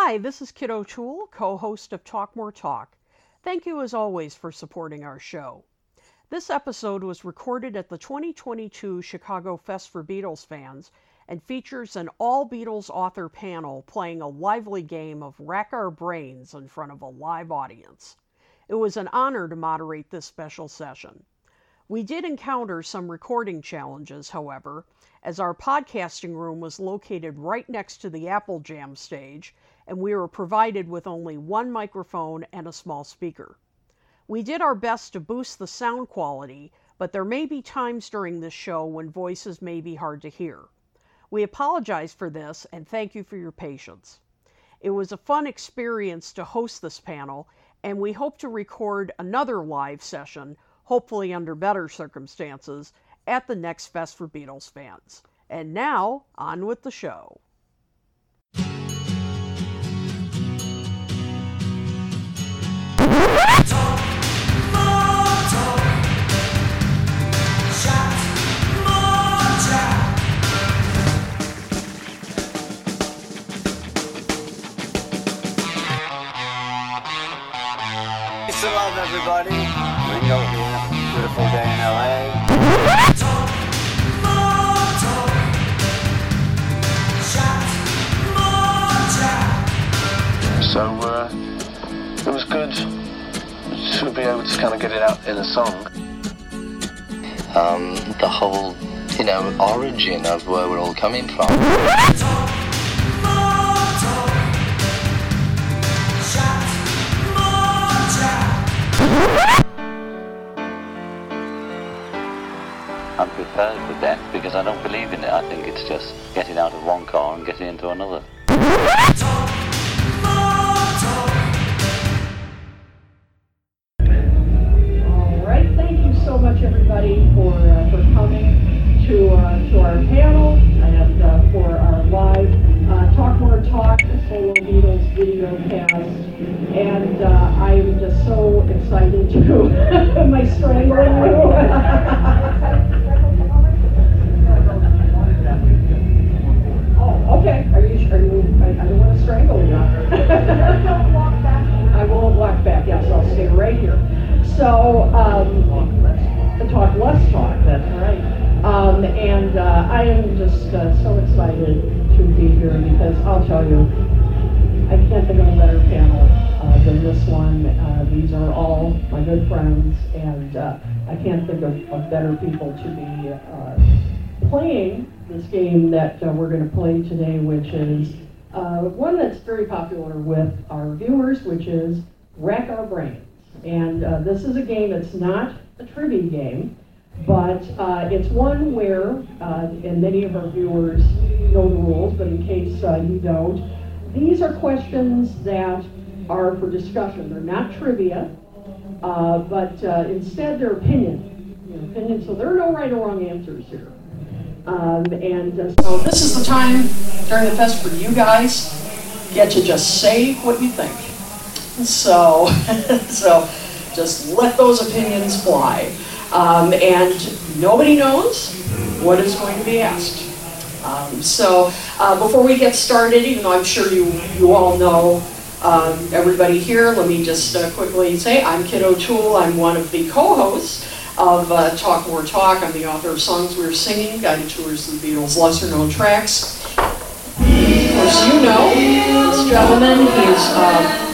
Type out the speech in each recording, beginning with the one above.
Hi, this is Kit O'Toole, co host of Talk More Talk. Thank you, as always, for supporting our show. This episode was recorded at the 2022 Chicago Fest for Beatles fans and features an all Beatles author panel playing a lively game of Rack Our Brains in front of a live audience. It was an honor to moderate this special session. We did encounter some recording challenges, however, as our podcasting room was located right next to the Apple Jam stage, and we were provided with only one microphone and a small speaker. We did our best to boost the sound quality, but there may be times during this show when voices may be hard to hear. We apologize for this and thank you for your patience. It was a fun experience to host this panel, and we hope to record another live session, hopefully under better circumstances, at the next Fest for Beatles fans. And now, on with the show. Everybody. Ringo here. Beautiful day in LA. So uh, it was good to be able to kind of get it out in a song. um, the whole, you know, origin of where we're all coming from. I'm prepared for death because I don't believe in it. I think it's just getting out of one car and getting into another. Better people to be, uh, playing this game that uh, we're going to play today, which is uh, one that's very popular with our viewers, which is Rack Our Brains. And uh, this is a game that's not a trivia game, but uh, it's one where, uh, and many of our viewers know the rules, but in case you don't, these are questions that are for discussion. They're not trivia, uh, but uh, instead they're opinion. Opinion. So there are no right or wrong answers here. Um, and uh, so this is the time during the fest for you guys get to just say what you think. So, so just let those opinions fly. Um, and nobody knows what is going to be asked. Um, so uh, before we get started, even though I'm sure you, you all know um, everybody here, let me just uh, quickly say I'm Kit O'Toole. I'm one of the co-hosts of uh, Talk More Talk. I'm the author of Songs We're Singing, Guided Tours of the Beatles' Lesser Known Tracks. Of course, you know this gentleman. He's uh,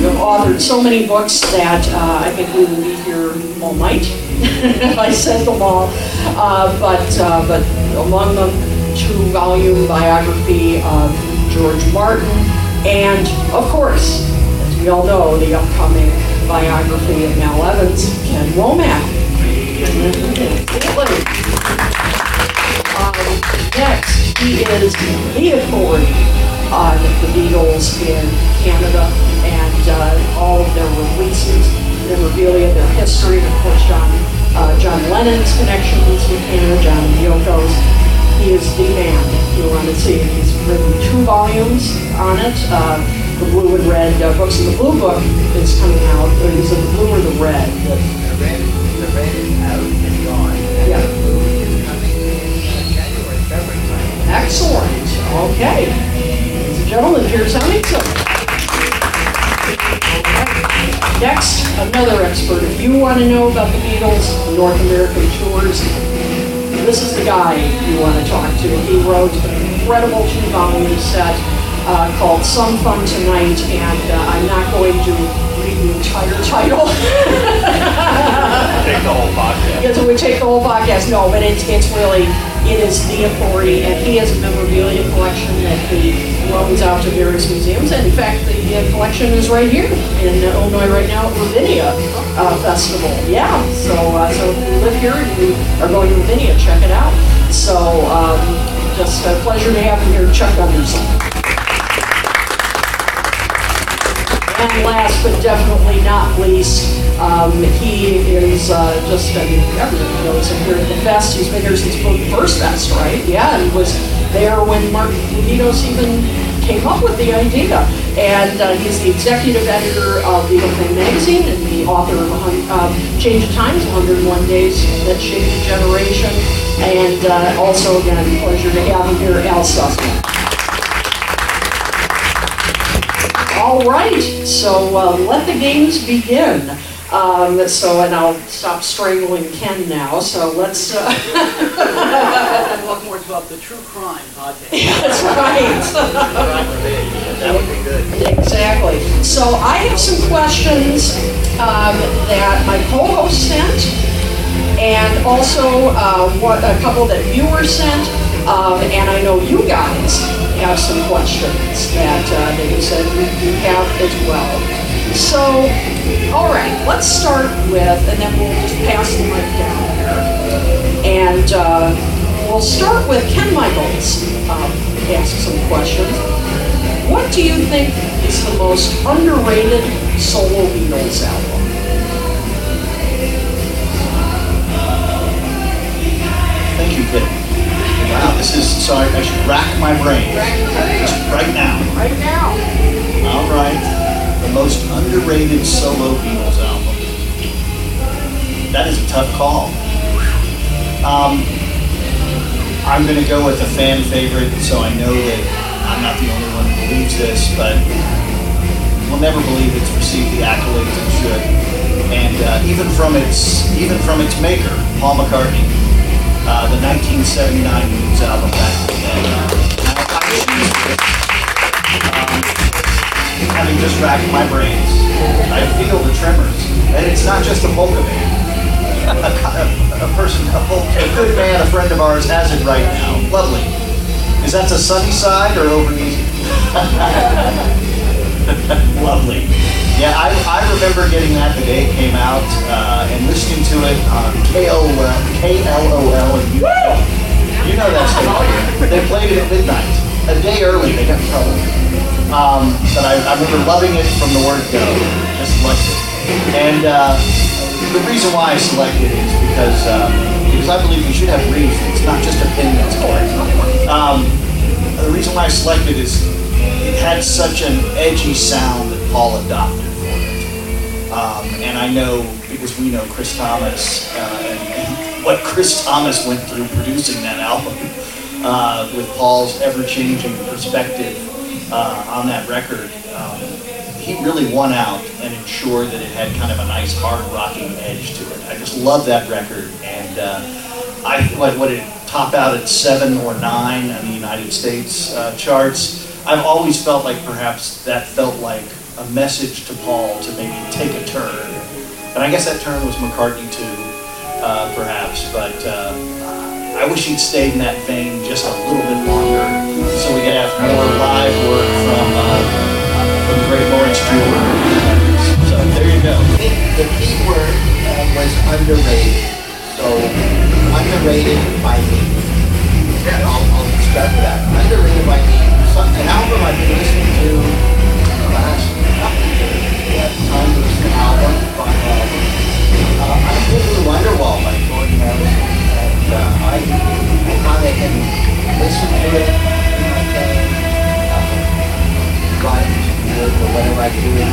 you authored so many books that uh, I think we will be here all night if I said them all. Uh, but, uh, but among them, two-volume biography of George Martin, and of course, as we all know, the upcoming biography of Mal Evans, Ken Womack. Um, next, he is the authority on the Beatles in Canada and uh, all of their releases, their memorabilia, their history, and of course John, uh, John Lennon's connections with Canada, John Yoko's. He is the man you want to see. He's written two volumes on it, uh, the blue and red uh, books. And the blue book is coming out. Is it the blue or the red? The red, is out and the blue is coming. Excellent. Okay. Ladies and gentlemen, Piers Hemmingsen. Next, another expert. If you want to know about the Beatles' North American tours, this is the guy you want to talk to. He wrote an incredible two-volume set uh, called Some Fun Tonight, and uh, I'm not going to read the entire title. Take the whole podcast. Because it would take the whole podcast. No, but it's it's really it is the authority, and he has a memorabilia collection that he loans out to various museums. And in fact, the uh, collection is right here in Illinois right now at Ravinia uh, Festival. Yeah, so uh, so if you live here and you are going to Ravinia, check it out. So um, just a pleasure to have you here, Chuck Gunderson. And last but definitely not least, um, he is uh, just, I mean, everybody knows him here at the fest. He's been here since the first fest, right? Yeah, he was there when Mark Lapidos even came up with the idea. And uh, he's the executive editor of the Thing magazine and the author of um, Change of Times, 101 Days That Shaped a Generation. And uh, also, again, pleasure to have him here, Al Sussman. All right, so uh, let the games begin. Um, so, and I'll stop strangling Ken now. So let's. Uh, more about the True Crime podcast. that's right. That would be good. exactly. So I have some questions um, that my co-host sent, and also uh, what a couple that viewers sent, um, and I know you guys have some questions that uh, you said you have as well. So, all right, let's start with, and then we'll just pass the mic down here, and uh, we'll start with Ken Michaels. Um, ask some questions. What do you think is the most underrated solo Beatles album? Thank you, Kit. Wow, this is, so I I should rack my brain. Just right now. Right now. All right. The most underrated solo Beatles album. That is a tough call. Um, I'm going to go with a fan favorite, so I know that I'm not the only one who believes this, but we'll never believe it's received the accolades it should. And uh, even from its even from its maker, Paul McCartney, uh, the 1979 Beatles album back. Now, I um, having just racked my brains, I feel the tremors, and it's not just a polka band. A, a, person, a, pol- a good man, a friend of ours has it right now. Lovely. Is that the sunny side or over easy? Lovely. Yeah, I, I remember getting that the day it came out uh, and listening to it on KL, KLOL and you, you know that station. They played it at midnight, a day early. They got in trouble. Um, but I, I remember loving it from the word go. Just loved it. And uh, the reason why I selected it is because uh, because I believe we should have reasons, It's not just opinions. Um, the reason why I selected is had such an edgy sound that Paul adopted for it. Um, and I know because we know Chris Thomas uh, and, what Chris Thomas went through producing that album uh, with Paul's ever-changing perspective uh, on that record. Um, he really won out and ensured that it had kind of a nice hard rocking edge to it. I just love that record, and uh, I what what it top out at seven or nine on the United States uh, charts. I've always felt like perhaps that felt like a message to Paul to maybe take a turn, and I guess that turn was McCartney too, uh, perhaps. But uh, I wish he'd stayed in that vein just a little bit longer, so we could have more live work from. Uh, from the great Laurence Juber. So there you go. The key word uh, was underrated. So underrated by me. Yeah, I'll, I'll start with that. Underrated by me. An album I've been listening to the last couple of years. At the time it was the album, Fun album. Uh, I did Blue Underwall by Gordon Harrison. And uh, I, I kind of can listen to it in my day. Uh, right or whatever I do.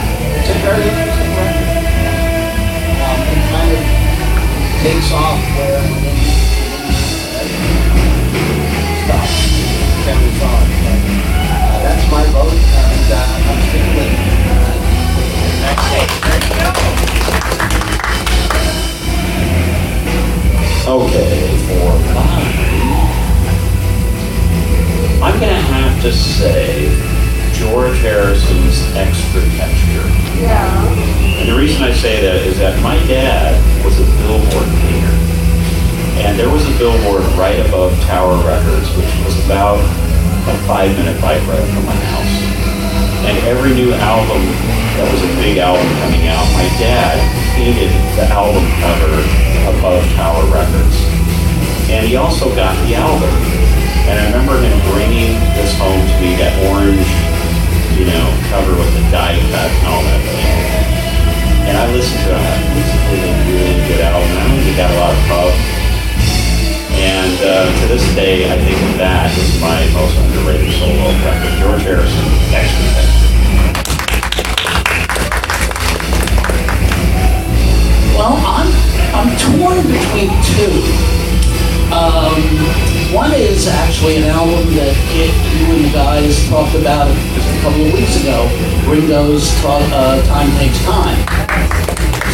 Ta- uh, "Time Takes Time."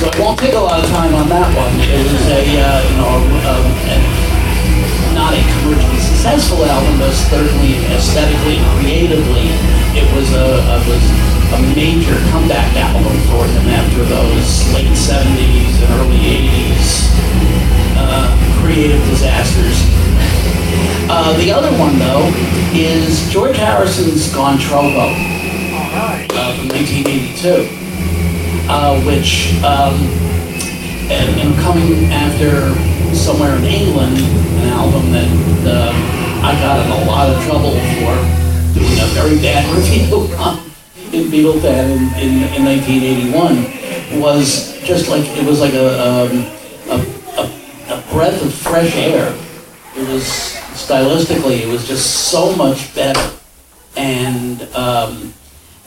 So it won't take a lot of time on that one. It was a uh, you know um, a- not a commercially successful album, but certainly aesthetically creatively, it was a, a was a major comeback album for them after those late 70s and early 80s uh, creative disasters. Uh, the other one, though, is George Harrison's Gone Uh, from 1982, uh, which, um, and, and coming after Somewhere in England, an album that uh, I got in a lot of trouble for doing a very bad review on in Beatlefan in, in, in 1981, was just like, it was like a, um, a, a, a breath of fresh air. It was stylistically, it was just so much better. And um,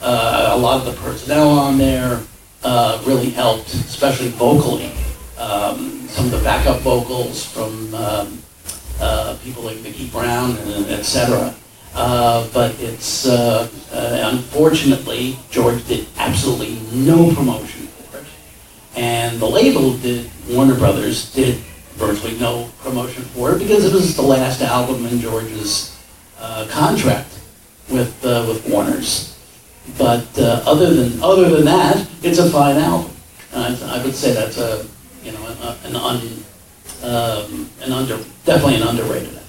a lot of the personnel on there uh, really helped, especially vocally. Um, some of the backup vocals from um, uh, people like Vicki Brown and etc. Uh, but it's uh, uh, unfortunately George did absolutely no promotion for it, and the label did Warner Brothers did virtually no promotion for it because it was the last album in George's uh, contract with uh, with Warner's. But uh, other than other than that, it's a fine album. I, I would say that's a you know an, an un um, an under definitely an underrated album.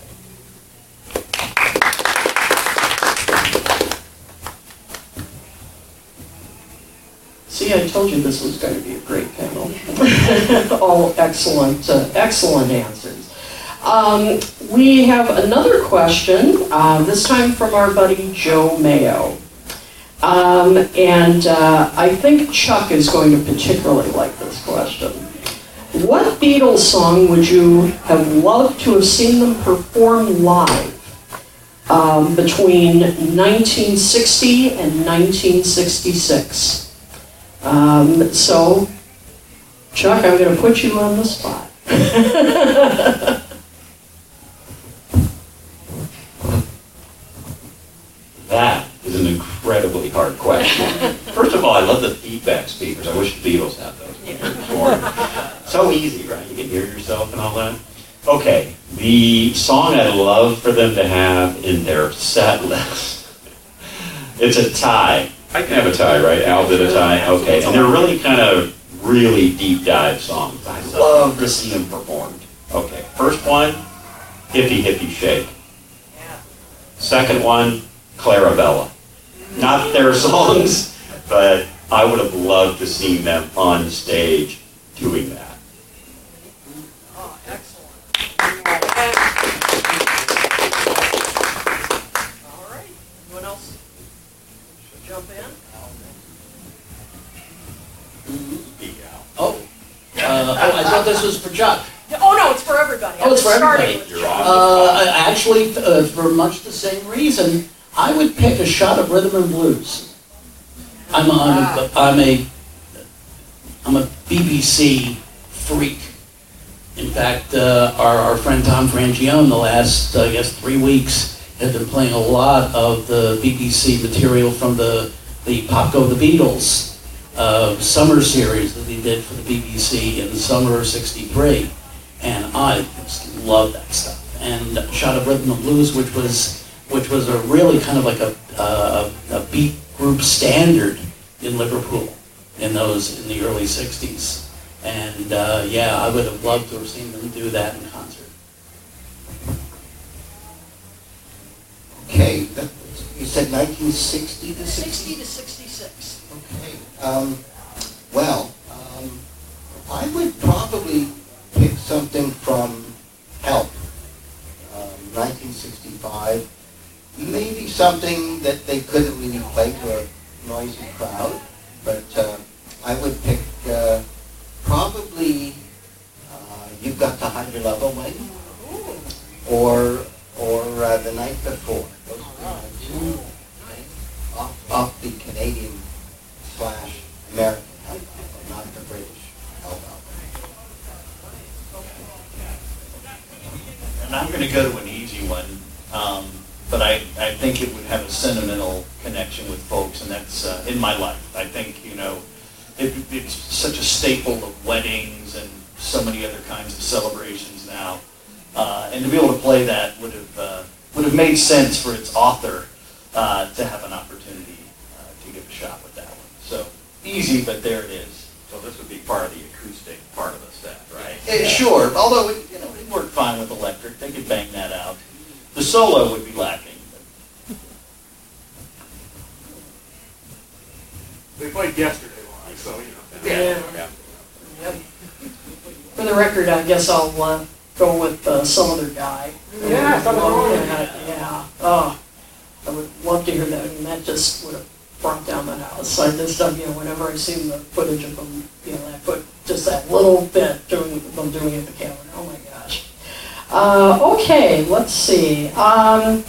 See, I told you this was going to be a great panel. All excellent, uh, excellent answers. Um, we have another question, uh, this time from our buddy Joe Mayo. Um, and uh, I think Chuck is going to particularly like this question. What Beatles song would you have loved to have seen them perform live um, between 1960 and 1966? Um, so, Chuck, I'm going to put you on the spot. That is an incredibly hard question. First of all, I love the feedback speakers. I wish the Beatles had those. so easy, right? You can hear yourself and all that. Okay, the song I'd love for them to have in their set list. It's a tie. I can have a tie, right? Al did a tie. Okay, and they're really kind of really deep dive songs. I love to see them performed. Okay, first one, Hippie Hippie Shake. Second one, Clarabella. Not their songs, but I would have loved to see them on stage doing that. Oh, excellent. All right, anyone else jump in? Oh, uh, oh, I thought this was for Chuck. Oh, no, it's for everybody. Oh, it's for everybody. with You're Chuck. on. Uh, actually, uh, for much the same reason, I would pick a shot of rhythm and blues. I'm a, I'm a, I'm a, I'm a BBC freak. In fact, uh, our, our friend Tom Frangione, the last, I guess, three weeks, has been playing a lot of the BBC material from the, the Pop Go the Beatles uh, summer series that he did for the BBC in the summer of '63, and I just love that stuff. And Shot of Rhythm and Blues, which was which was a really kind of like a, a, a beat group standard in Liverpool in those, in the early 60s. And uh, yeah, I would have loved to have seen them do that in concert. Okay, that- you said 1960 to 60? 60 to 66. Okay, um, well, um, I would probably pick something from Help, um, 1965. Maybe something that they couldn't really play to a noisy crowd, but uh, I would pick uh, probably uh, You've Got to Hide Your Love Away, or or uh, The Night Before. Those my two off, off the Canadian slash American album, not the British album. And I'm going to go to an easy one, um, but I, I think it would have a sentimental connection with folks, and that's uh, in my life. I think, you know, it, it's such a staple of weddings and so many other kinds of celebrations now. Uh, and to be able to play that would have, uh, would have made sense for its author uh, to have an opportunity uh, to give a shot with that one. So easy, but there it is. So this would be part of the acoustic part of the set, right? Eh, Sure, although it, you know, it worked fine with electric, they could bang that out. The solo would be lacking. but- They played yesterday live, so, you know. Yeah. Yep. For the record, I guess I'll uh, go with uh, some other guy. Yeah, some other Oh, guy. yeah, Yeah, oh, I would love to hear that, and that just would have brought down the house. I just, uh, you know, whenever I see the footage of them, you know, that put, just that little bit doing, them doing it at the camera, oh my gosh. Uh, okay, let's see. Um,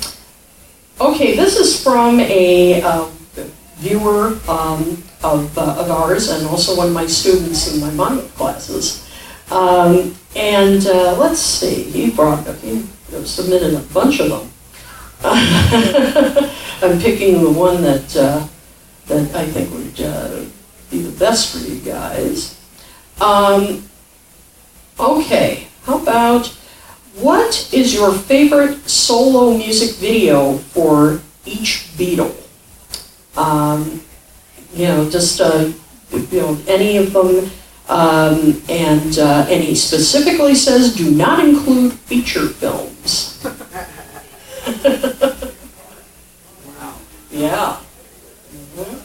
okay, this is from a uh, viewer um, of, uh, of ours and also one of my students in my Monmouth classes. Um, and uh, let's see, he brought, he submitted a bunch of them. I'm picking the one that, uh, that I think would uh, be the best for you guys. Um, okay, how about what is your favorite solo music video for each Beatle? Um, you know, just uh, you know any of them, um, and uh, and he specifically says do not include feature films. wow. Yeah. Mhm.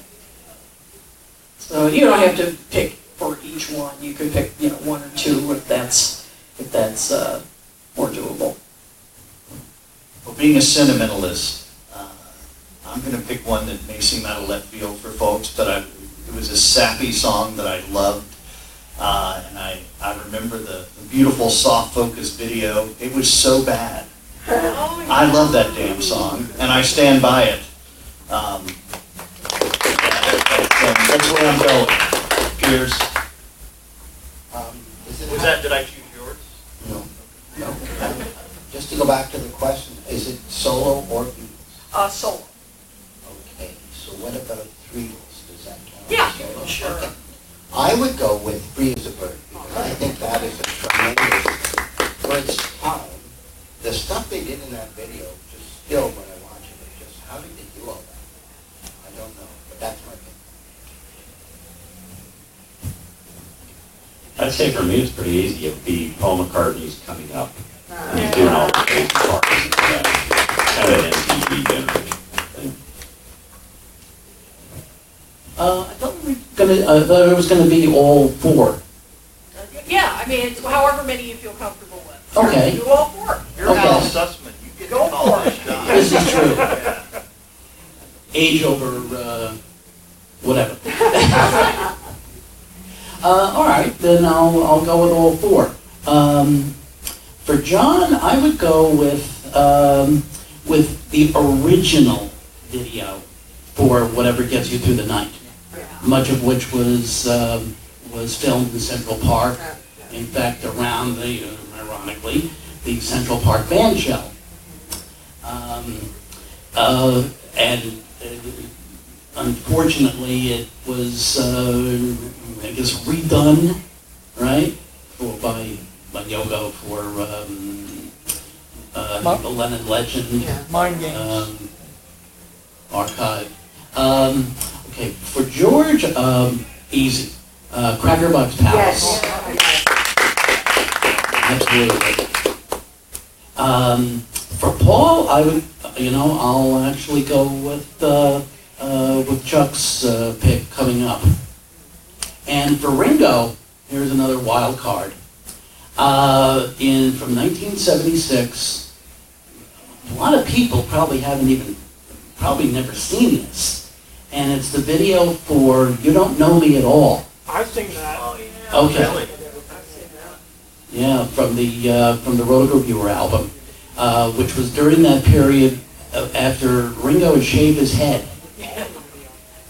So you don't have to pick for each one. You could pick, you know, one or two if that's if that's uh, more doable. Well, being a sentimentalist, I'm going to pick one that may seem out of left field for folks, but I, it was a sappy song that I loved. Uh, and I, I remember the, the beautiful soft focus video. It was so bad. I love that damn song, and I stand by it. Um, that's, that's where I'm going. Cheers. Um, it Was that, did I choose yours? No. No. Just to go back to the question, is it solo or Beatles? Uh, solo. Okay, so what about Three's? Does that count? Yeah, as solo? sure. Okay. I would go with Free as a Bird because I think that is a tremendous, for its time, the stuff they did in that video, just still when I watch it, it's just, how did they do all that? I don't know, but that's my opinion. I'd say for me, it's pretty easy. It'd be Paul McCartney's coming up. And he's doing all the crazy parts. Yeah. Kind of an MTV generation Uh, I thought we were gonna, I thought it was gonna be all four. Yeah, I mean, it's however many you feel comfortable with. Okay. Do all four. You're Okay. Paul Sussman, you get to Go call for this it. This is true. Age over, uh, whatever. Uh, all right, then I'll, I'll go with all four. Um, for John, I would go with, um, with the original video for Whatever Gets You Through the Night. Much of which was, um, was filmed in Central Park. In fact, around the, uh, ironically, the Central Park band shell. Um, uh, and uh, unfortunately, it was, uh, I guess, redone, right, for, by, by Yoko for um, uh, I think the Lennon Legend Yeah, Mind games. um, archive. Um, okay, for George, um, easy. Uh, Cracker Box Palace. Absolutely. Um, for Paul, I would, you know, I'll actually go with uh, uh, with Chuck's uh, pick coming up. And for Ringo, here's another wild card. Uh, in from 1976, a lot of people probably haven't even, probably never seen this, and it's the video for "You Don't Know Me at All." I've seen that. Oh, yeah. Okay. Yeah, from the uh, from the Rotogravure album, uh, which was during that period after Ringo had shaved his head.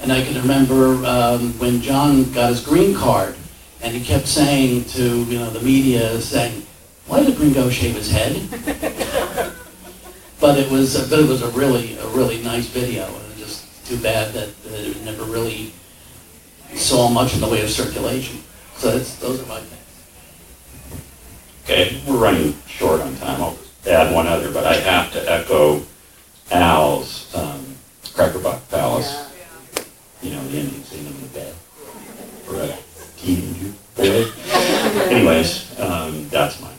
And I can remember um, when John got his green card, and he kept saying to you know the media, saying, "Why did Ringo shave his head?" but it was but it was a really a really nice video, and it's just too bad that uh, it never really saw much in the way of circulation. So that's, those are my things. Okay, we're running short on time. I'll add one other, but I have to echo Al's um, Cracker Box Palace. You know, the ending scene in the bed. For a teenager. Really? Anyways, um, that's mine.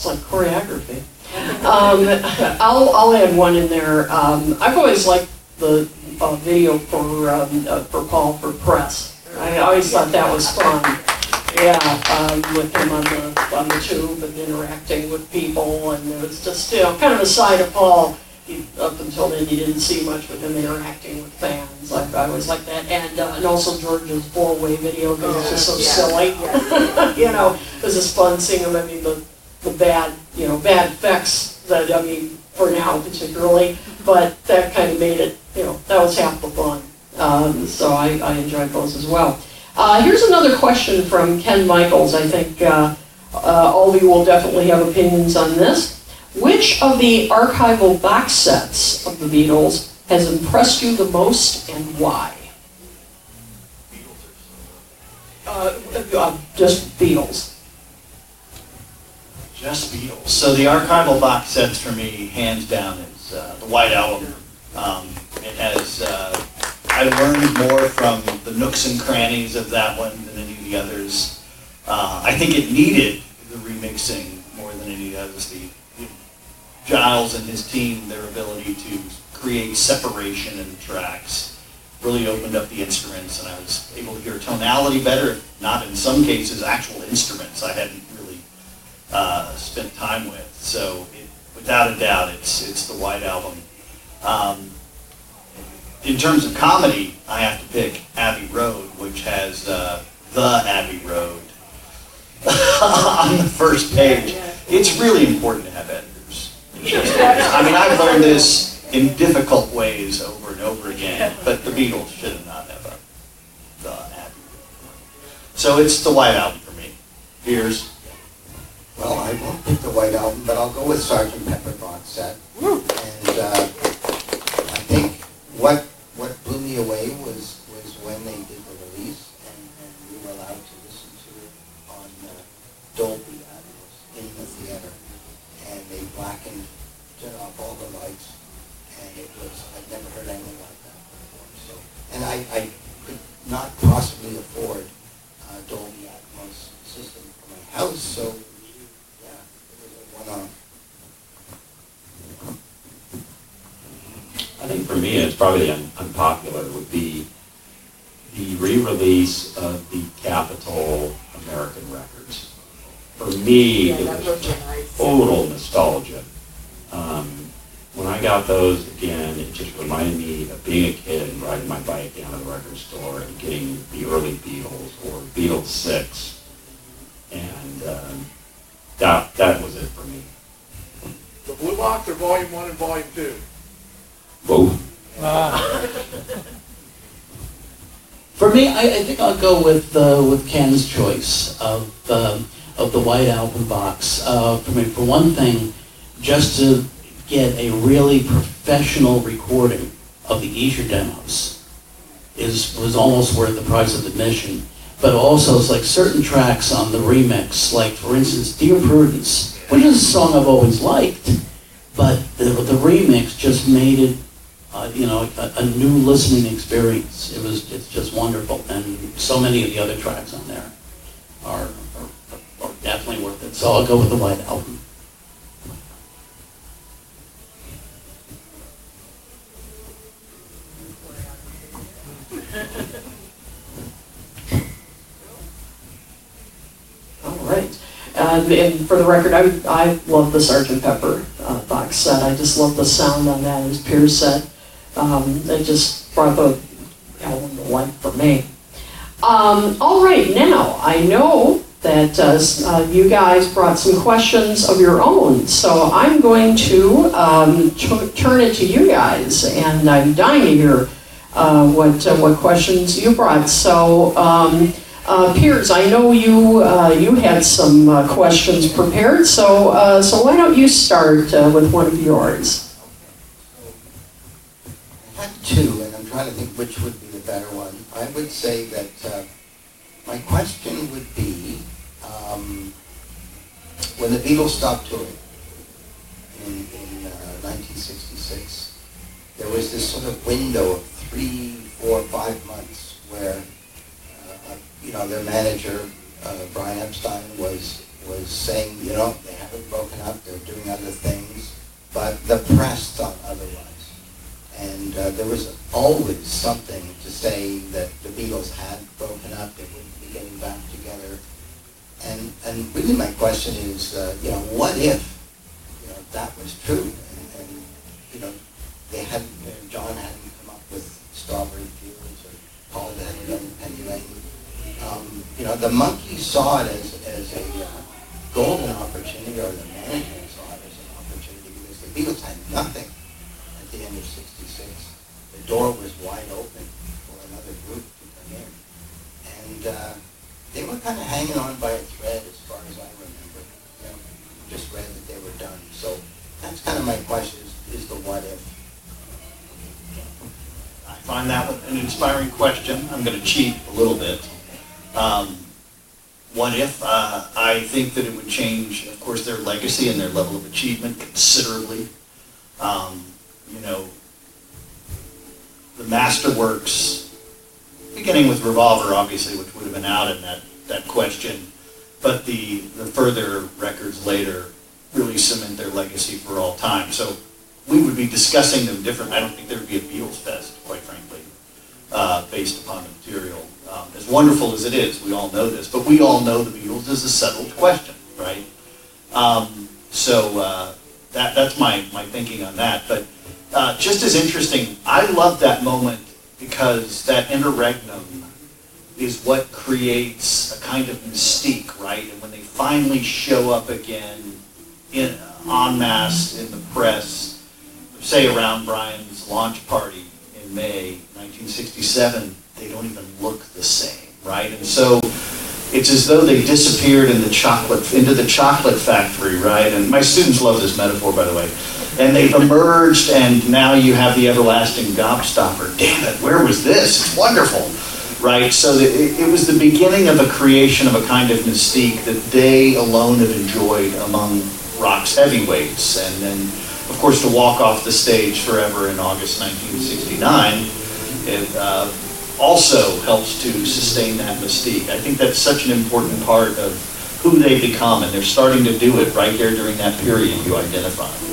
It's like choreography. Um, I'll, I'll add one in there. Um, I've always liked the uh, video for, um, uh, for Paul for press. I always thought that was fun. Yeah, um, with him on the, on the tube and interacting with people, and it was just, you know, kind of a side of Paul. He, up until then, you didn't see much with him interacting with fans. I, I always like that, and uh, and also George's four-way video because it's just so silly. you know, it was just fun seeing him. I mean, the the bad, you know, bad effects that I mean, for now particularly, but that kind of made it, you know, that was half the fun. Um, so I, I enjoyed those as well. Uh, here's another question from Ken Michaels. I think uh, uh, all of you will definitely have opinions on this. Which of the archival box sets of the Beatles has impressed you the most and why? Uh, uh, just Beatles. Just Beatles. So the archival box sets for me, hands down, is uh, the White Album. Um, it has, uh, I learned more from the nooks and crannies of that one than any of the others. Uh, I think it needed the remixing more than any of the others. The, Giles and his team, their ability to create separation in the tracks really opened up the instruments and I was able to hear tonality better, not in some cases actual instruments I hadn't uh, spent time with. So it, without a doubt, it's it's the White Album. Um, in terms of comedy, I have to pick Abbey Road, which has uh, the Abbey Road on the first page. It's really important to have editors. I mean, I've learned this in difficult ways over and over again, but the Beatles should have not have a the Abbey Road. So it's the White Album for me. Here's Well, I won't pick the White Album, but I'll go with Sergeant Pepper box set. And uh, I think what what blew me away was was when they did the release and, and we were allowed to listen to it on uh, Dolby Atmos in the theater, and they blackened, turned off all the lights, and it was I'd never heard anything like that before. So, and I, I could not possibly afford uh, Dolby Atmos system for my house, so yeah, it was a one-off. I think for me, it's probably un- unpopular, would be the re-release of the Capitol American Records. For me, it was total nostalgia. Um, when I got those again, it just reminded me of being a kid and riding my bike down to the record store and getting the early Beatles or Beatles Six, and um, that that was it for me. The Blue Box or Volume One and Volume Two? Both. For me, I, I think I'll go with uh, with Ken's choice of um, of the White Album box. Uh, for me, for one thing, just to get a really professional recording of the Esher demos is was almost worth the price of admission. But also, it's like certain tracks on the remix, like for instance, "Dear Prudence." which is a song I've always liked, but the, the remix just made it, uh, you know, a, a new listening experience. It was, it's just wonderful, and so many of the other tracks on there are, are, are definitely worth it. So I'll go with the White Album. All right. And, for the record, I, I love the Sgt. Pepper uh, box set. I just love the sound on that, as Piers said. Um, just brought the album to life for me. Um, all right, now I know that uh, uh, you guys brought some questions of your own, so I'm going to um, t- turn it to you guys, and I'm dying to hear uh, what uh, what questions you brought. So. Um, uh, Piers, I know you uh, you had some uh, questions prepared, so uh, so why don't you start uh, with one of yours? Have two, and I'm trying to think which would be the better one. I would say that uh, my question would be, um, when the Beatles stopped touring in, in uh, 1966, there was this sort of window of three, four, five months where, uh, you know, their manager, uh, Brian Epstein, was was saying, you know, they haven't broken up, they're doing other things, but the press thought otherwise. And uh, there was always something to say that the Beatles had broken up, they wouldn't be getting back together. And, and really my question is, uh, you know, what if, you know, that was true? And, and you know, they hadn't, you know, John hadn't come up with Strawberry Fields or Paul hadn't done Penny Lane. Um, you know, the Monkees saw it as, as a uh, golden opportunity, or the management saw it as an opportunity, because the Beatles had nothing at the end of 66. The door was wide open for another group to come in. And uh, they were kind of hanging on by a thread as far as I remember. You know, just read that they were done. So that's kind of my question is, is the what if. I find that an inspiring question. I'm going to cheat a little bit. Um, what if? Uh, I think that it would change, of course, their legacy and their level of achievement considerably. Um, masterworks, beginning with Revolver, obviously, which would have been out in that, that question, but the, the further records later really cement their legacy for all time. So we would be discussing them different. I don't think there would be a Beatles Fest, quite frankly, uh, based upon the material. Um, as wonderful as it is, we all know this, but we all know the Beatles is a settled question, right? Um, so uh, that, that's my, my thinking on that. But uh, just as interesting, I love that moment because that interregnum is what creates a kind of mystique, right? And when they finally show up again in en masse in the press, say around Brian's launch party in May 1967, they don't even look the same, right? And so it's as though they disappeared in the chocolate into the chocolate factory, right? And my students love this metaphor, by the way. And they've emerged, and now you have the everlasting gobstopper. Damn it, where was this? It's wonderful, right? So that it, it was the beginning of a creation of a kind of mystique that they alone have enjoyed among rock's heavyweights, and then, of course, to walk off the stage forever in August 1969. It, uh, also helps to sustain that mystique. I think that's such an important part of who they become, and they're starting to do it right there during that period you identified.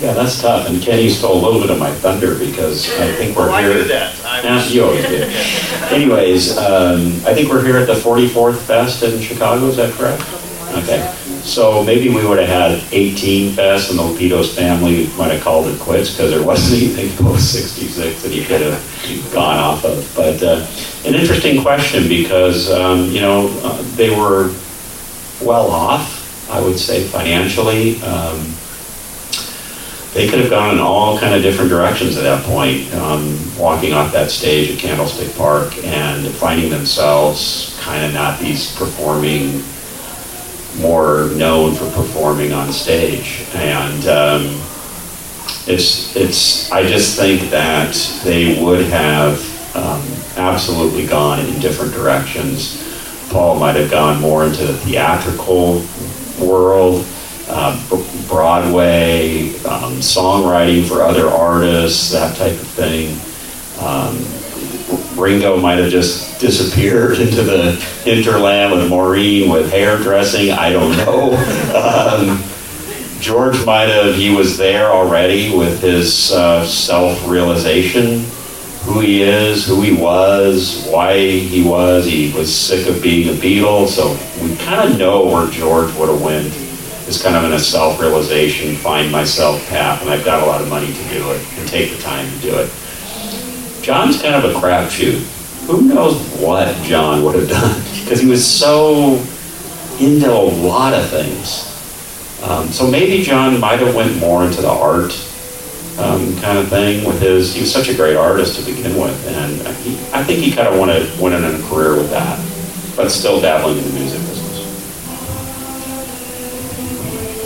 Yeah, that's tough, and Kenny stole a little bit of my thunder because I think we're Oh, I here. knew that. I was- you always did. Anyways, um, I think we're here at the 44th Fest in Chicago, is that correct? Okay, so maybe we would have had 18 Fest and the Lapidos family might have called it quits because there wasn't anything post 66 that he could have gone off of. But uh, an interesting question because, um, you know, uh, they were well off, I would say financially. Um, they could have gone in all kind of different directions at that point, um, walking off that stage at Candlestick Park and finding themselves kind of not these performing, more known for performing on stage. And um, it's, it's, I just think that they would have um, absolutely gone in different directions Paul might have gone more into the theatrical world, uh, Broadway, um, songwriting for other artists, that type of thing. Um, Ringo might have just disappeared into the hinterland with Maureen with hairdressing. I don't know. Um, George might have, he was there already with his uh, self realization who he is, who he was, why he was. He was sick of being a Beatle, so we kind of know where George would have went. Is kind of in a self-realization, find myself path, and I've got a lot of money to do it and take the time to do it. John's kind of a crapshoot. Who knows what John would have done? Because he was so into a lot of things. Um, so maybe John might have went more into the art um, kind of thing with his. He was such a great artist to begin with, and he, I think he kind of wanted went in a career with that, but still dabbling in the music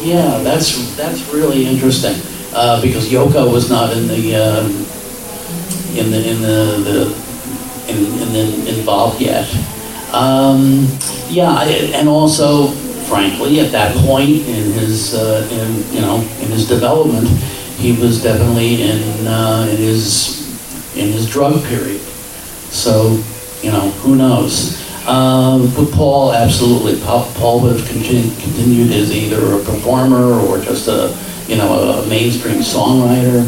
Yeah, that's that's really interesting uh, because Yoko was not in the um, in the in the, the in, in involved yet. Um, yeah, and also, frankly, at that point in his uh, in you know in his development, he was definitely in uh, in his in his drug period. So, you know, who knows? Um, with Paul, absolutely. Paul, Paul would have continu- continued as either a performer or just a, you know, a mainstream songwriter,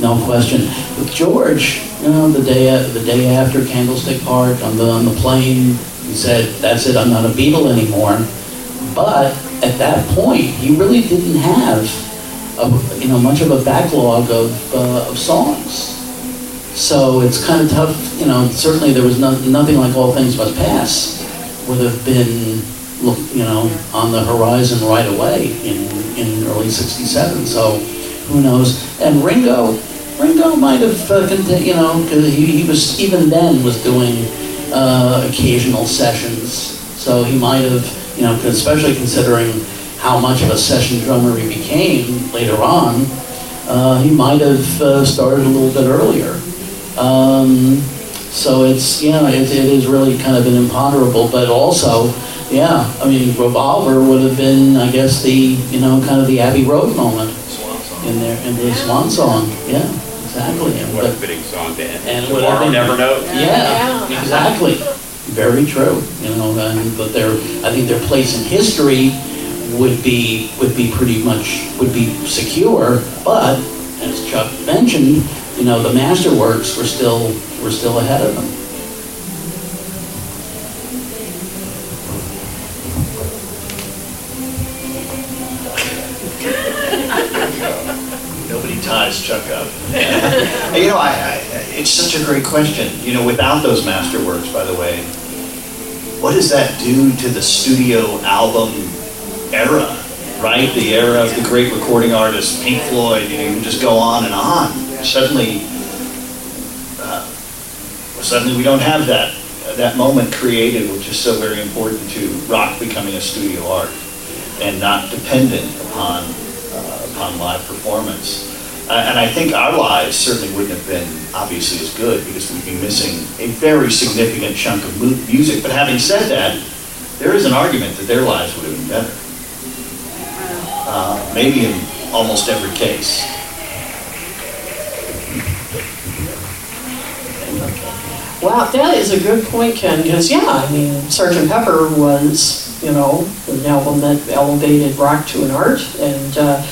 no question. With George, you know, the day the day after Candlestick Park on the on the plane, he said, "That's it. I'm not a Beatle anymore." But at that point, he really didn't have, a, you know, much of a backlog of uh, of songs. So it's kind of tough, you know, certainly there was no, nothing like All Things Must Pass would have been, you know, on the horizon right away in, in early 67. So who knows? And Ringo, Ringo might have, uh, you know, 'cause he, he was, even then was doing uh, occasional sessions. So he might have, you know, especially considering how much of a session drummer he became later on, uh, he might have uh, started a little bit earlier. Um, so it's, yeah, it, it is really kind of an imponderable, but also, yeah, I mean, Revolver would have been, I guess, the, you know, kind of the Abbey Road moment in there, in the Swan Song, yeah, exactly. What a fitting song to end. and it would Tomorrow have been- never knows. Yeah, exactly. Very true, you know, and, but their, I think their place in history would be, would be pretty much, would be secure, but, as Chuck mentioned, you know, the masterworks were still, were still ahead of them. Nobody ties Chuck up. you know, I, I, it's such a great question. You know, without those masterworks, by the way, what does that do to the studio album era? Right, the era of the great recording artists, Pink Floyd. You know, you can just go on and on. Suddenly, uh, suddenly we don't have that that moment created, which is so very important to rock becoming a studio art and not dependent upon uh, upon live performance. Uh, and I think our lives certainly wouldn't have been obviously as good because we'd be missing a very significant chunk of mu- music. But having said that, there is an argument that their lives would have been better. Uh, maybe in almost every case. Wow, that is a good point, Ken, because, yeah, I mean, Sgt. Pepper was, you know, an album that elevated rock to an art and uh,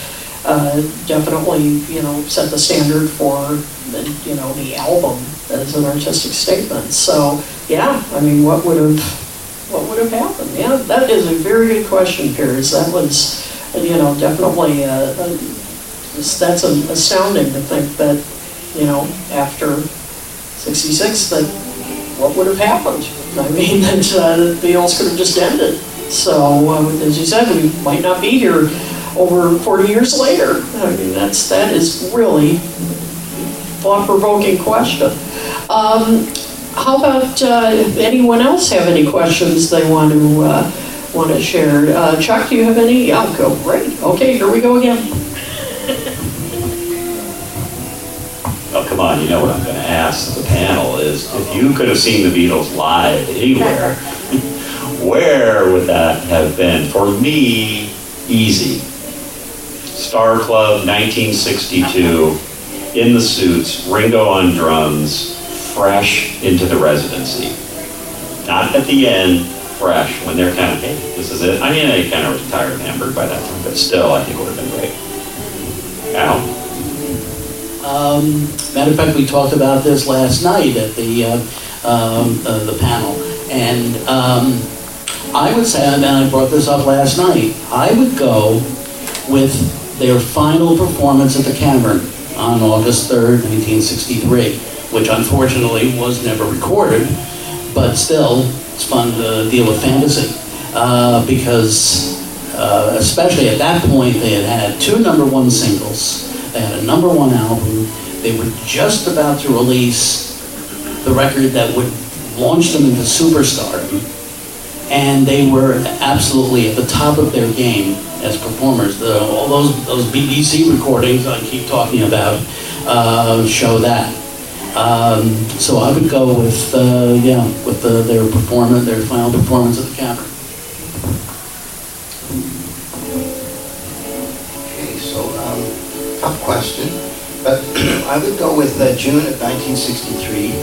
uh, definitely, you know, set the standard for, the, you know, the album as an artistic statement. So, yeah, I mean, what would have, what would have happened? Yeah, that is a very good question, Piers. That was, you know, definitely, uh, uh, that's astounding to think that, you know, after 66, that what would have happened? I mean, that uh, the Beatles could have just ended. So, uh, as you said, we might not be here over 40 years later. I mean, that's that is really thought-provoking question. Um, how about uh, anyone else have any questions they want to uh, want to share? Uh, Chuck, do you have any? I'll go. Great. Okay, here we go again. Oh, come on, you know what I'm going to ask the panel is, if you could have seen the Beatles live anywhere, Where would that have been? For me, easy. Star Club, 1962, in the suits, Ringo on drums, fresh into the residency. Not at the end, fresh, when they're kind of, hey, this is it. I mean, I kind of retired and hampered by that time, but still, I think it would have been great. Al? Um, matter of fact, we talked about this last night at the, uh, um, uh, the panel. And, um, I would say, and I brought this up last night, I would go with their final performance at the Cavern on August 3rd, 1963, which unfortunately was never recorded, but still, it's fun to deal with fantasy. Uh, because, uh, especially at that point, they had had two number one singles, they had a number one album, they were just about to release the record that would launch them into superstardom and they were absolutely at the top of their game as performers. The, all those those BBC recordings I keep talking about uh, show that. Um, so I would go with uh, yeah with the, their performance, their final performance at the Cavern. Tough question, but I would go with uh, June of 1963,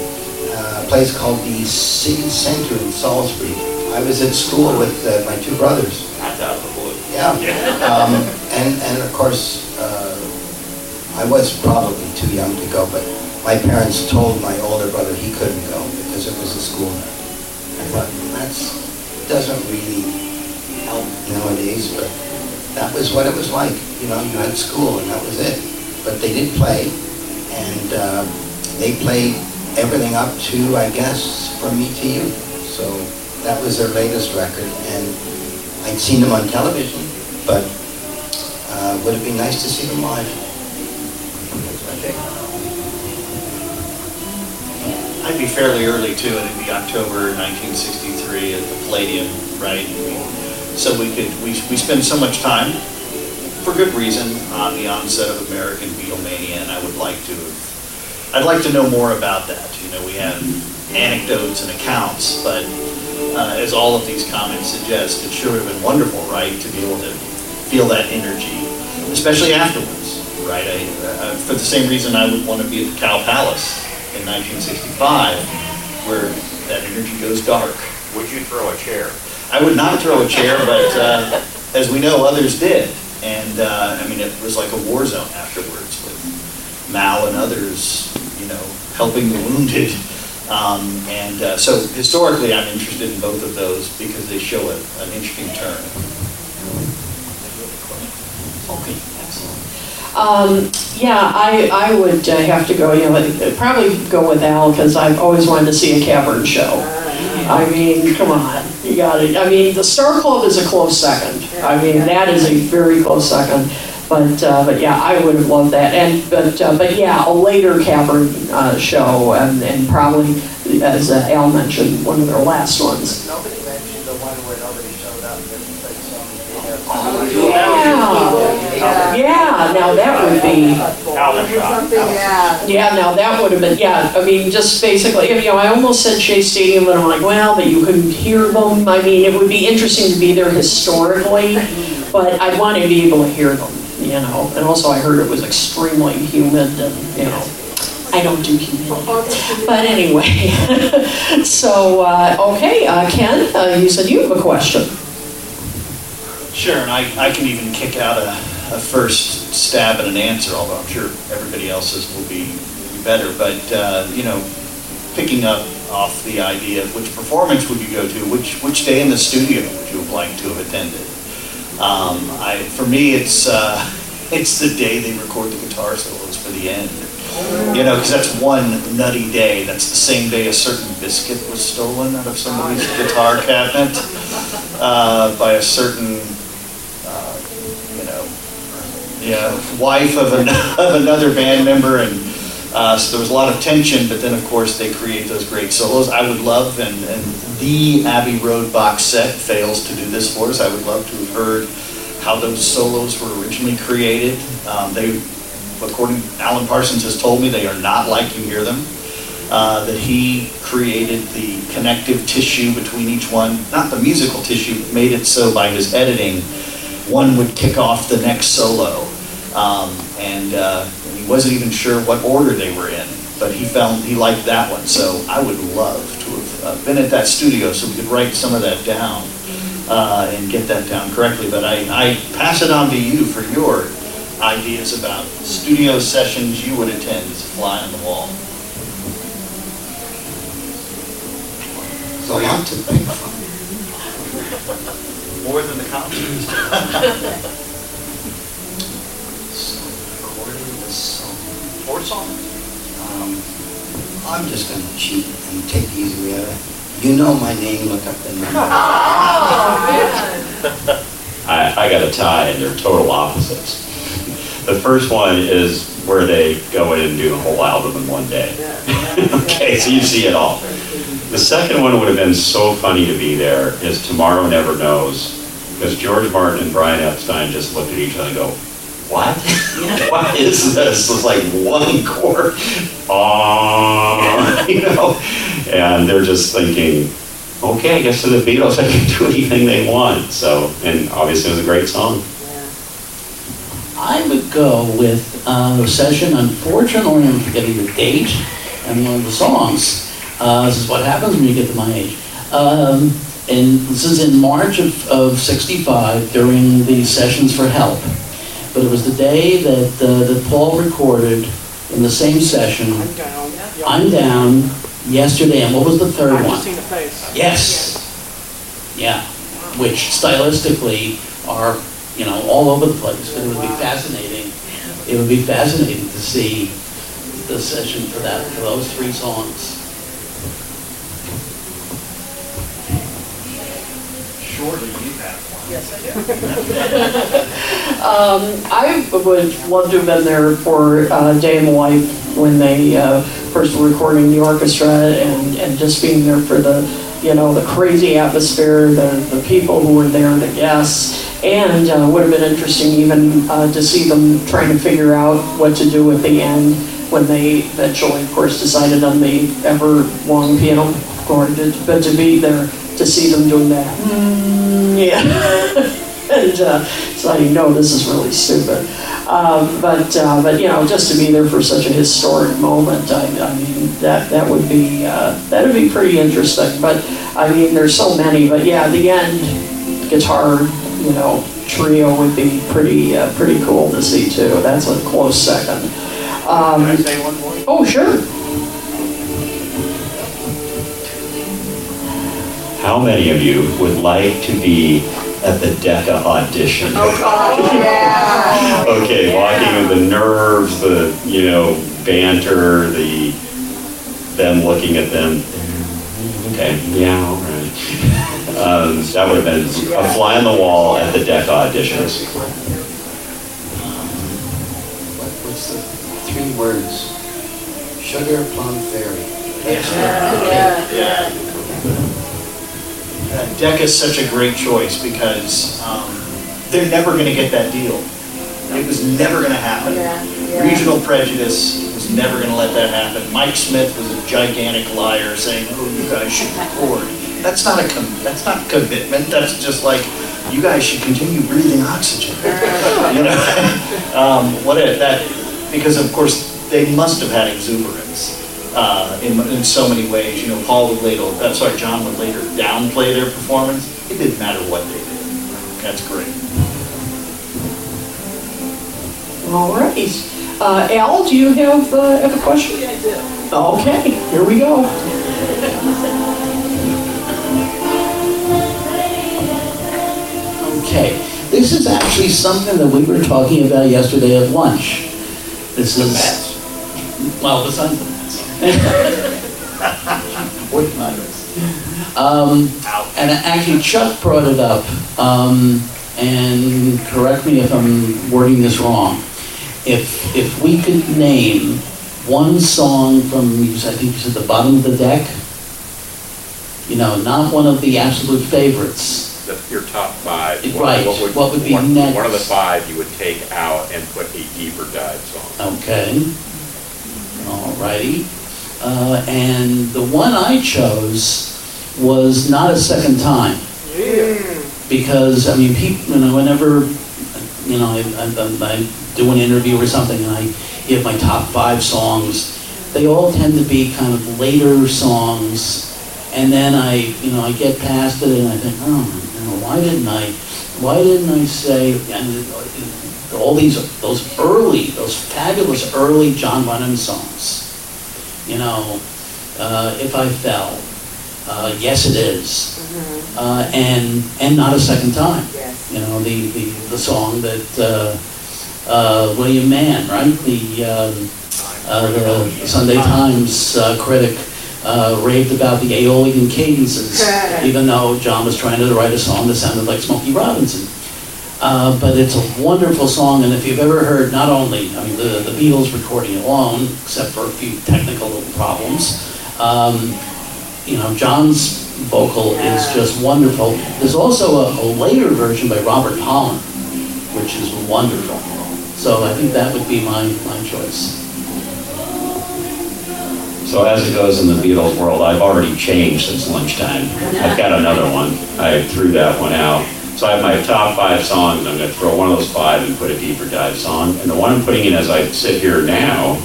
uh, a place called the City Center in Salisbury. I was at school with uh, my two brothers. Yeah. Um, and, and of course, uh, I was probably too young to go, but my parents told my older brother he couldn't go because it was a school night. I thought, that's, doesn't really help nowadays, but that was what it was like. You know, you had school and that was it. But they did play, and uh, they played everything up to, I guess, From Me to You. So that was their latest record, and I'd seen them on television, but uh, would it be nice to see them live? I'd be fairly early too, and it'd be October 1963 at the Palladium, right? So we could, we, we spend so much time, for good reason, on the onset of American Beatlemania, and I would like to, I'd like to know more about that. You know, we have anecdotes and accounts, but uh, as all of these comments suggest, it sure would have been wonderful, right, to be able to feel that energy, especially afterwards, right? I, uh, for the same reason I would want to be at the Cow Palace in 1965, where that energy goes dark. Would you throw a chair? I would not throw a chair, but uh, as we know, others did. And uh, I mean, it was like a war zone afterwards with Mao and others, you know, helping the wounded. Um, and uh, so historically, I'm interested in both of those because they show a, an interesting turn. Okay. Um, yeah, I, I would uh, have to go, you know, probably go with Al, because I've always wanted to see a cavern show. I mean, come on, you got it. I mean, the Star Club is a close second. I mean, that is a very close second. But, uh, but yeah, I would have loved that. And, but, uh, but yeah, a later cavern, uh, show, and, and probably, as uh, Al mentioned, one of their last ones. Nobody mentioned the one where nobody showed up, and played songs. Yeah, yeah, now that would be. Alvin shot. Yeah. Yeah, now that would have been, yeah, I mean, just basically, you know, I almost said Shea Stadium, but I'm like, well, but you couldn't hear them. I mean, it would be interesting to be there historically, but I'd want to be able to hear them, you know? And also I heard it was extremely humid and, you know, I don't do humidity. But anyway, so, uh, okay, uh, Ken, uh, you said you have a question. Sure, and I, I can even kick out a, a first stab at an answer, although I'm sure everybody else's will be be better. But, uh, you know, picking up off the idea of which performance would you go to, which, which day in the studio would you have liked to have attended? Um, I, for me, it's, uh, it's the day they record the guitar solos for the end. You know, because that's one nutty day. That's the same day a certain biscuit was stolen out of somebody's guitar cabinet uh, by a certain, yeah, wife of, an, of another band member, and uh, so there was a lot of tension. But then, of course, they create those great solos. I would love, and, and the Abbey Road box set fails to do this for us. I would love to have heard how those solos were originally created. Um, they according, Alan Parsons has told me they are not like you hear them. uh, that he created the connective tissue between each one, not the musical tissue, made it so by his editing, one would kick off the next solo. Um, and uh, he wasn't even sure what order they were in, but he found he liked that one. So I would love to have uh, been at that studio so we could write some of that down uh, and get that down correctly. But I, I pass it on to you for your ideas about studio sessions you would attend as a fly on the wall. There's a lot to think from. More than the concerts. Recording this song. Four songs? Um, I'm just gonna cheat and take the easy way out of it. You know my name, look up the number. I, I got a tie, and they're total opposites. The first one is where they go in and do the whole album in one day. Okay, so you see it all. The second one would have been so funny to be there is Tomorrow Never Knows, because George Martin and Brian Epstein just looked at each other and go, what? What is this? It's like one chord, ah, you know? And they're just thinking, okay, I guess the Beatles, they can do anything they want. So, and obviously it was a great song. I would go with uh, a session, unfortunately, I'm forgetting the date and one of the songs. Uh, This is what happens when you get to my age. Um, And this is in March of of 65 during the Sessions for Help. But it was the day that uh, that Paul recorded in the same session, I'm Down, I'm down Yesterday, and what was the third I've one? seen a face. Yes. Yeah, which stylistically are, you know, all over the place, but it would be fascinating. It would be fascinating to see the session for that, for those three songs. Surely you have one. Yes, I do. Um, I would love to have been there for uh, Day in the Life when they uh, first were recording the orchestra and, and just being there for the, you know, the crazy atmosphere, the, the people who were there, the guests. And uh, would have been interesting even uh, to see them trying to figure out what to do at the end when they eventually, of course, decided on the ever long piano chord. But to be there, to see them doing that, mm, yeah. and uh, so you know this is really stupid. Um, but uh, but you know just to be there for such a historic moment, I, I mean that that would be uh, that would be pretty interesting. But I mean there's so many. But yeah, the end guitar you know trio would be pretty uh, pretty cool to see too. That's a close second. Um, Can I say one more? oh sure. How many of you would like to be at the Decca audition? Okay, walking with the nerves, the, you know, banter, the, them looking at them. Okay, yeah, all right. Um, that would have been a fly on the wall at the Decca auditions. What, what's the three words? Sugar Plum Fairy. Yeah. Uh, Decca's such a great choice because um, they're never going to get that deal. It was never going to happen. Regional prejudice was never going to let that happen. Mike Smith was a gigantic liar saying, "Oh, you guys should record." That's not a com- that's not commitment. That's just like you guys should continue breathing oxygen. you know, um, what if that? Because of course they must have had exuberance uh, in, in so many ways. You know, Paul would later, I'm sorry, John would later downplay their performance. It didn't matter what they did. That's great. All right. Uh, Al, do you have, uh, have a question? Yeah, I do. Okay, here we go. Okay, this is actually something that we were talking about yesterday at lunch. This is, well, besides the With nuggets. Um, and actually Chuck brought it up, um, and correct me if I'm wording this wrong. If, if we could name one song from, I think you said the bottom of the deck? You know, not one of the absolute favorites. the- your top five. Right, what would be one- next? One of the five you would take out and put a deeper dive song. Okay. All righty. Uh, and the one I chose was Not a Second Time. Because, I mean, people, you know, whenever, you know, I, I, I do an interview or something and I give my top five songs, they all tend to be kind of later songs. And then I, you know, I get past it and I think, oh, you know, why didn't I, why didn't I say, all these, those early, those fabulous early John Lennon songs, you know, uh, If I Fell, uh, Yes It Is, uh, and, and Not a Second Time. You know, the, the, the song that uh, uh, William Mann, right, the, um, uh, the Sunday Times uh, critic, uh, raved about the Aeolian cadences, even though John was trying to write a song that sounded like Smokey Robinson. Uh, but it's a wonderful song, and if you've ever heard not only, I mean, the, the Beatles recording alone, except for a few technical little problems, um, you know, John's vocal is just wonderful. There's also a, a later version by Robert Holland, which is wonderful. So I think that would be my, my choice. So as it goes in the Beatles world, I've already changed since lunchtime. I've got another one. I threw that one out. So I have my top five songs. And I'm going to throw one of those five and put a deeper dive song. And the one I'm putting in as I sit here now,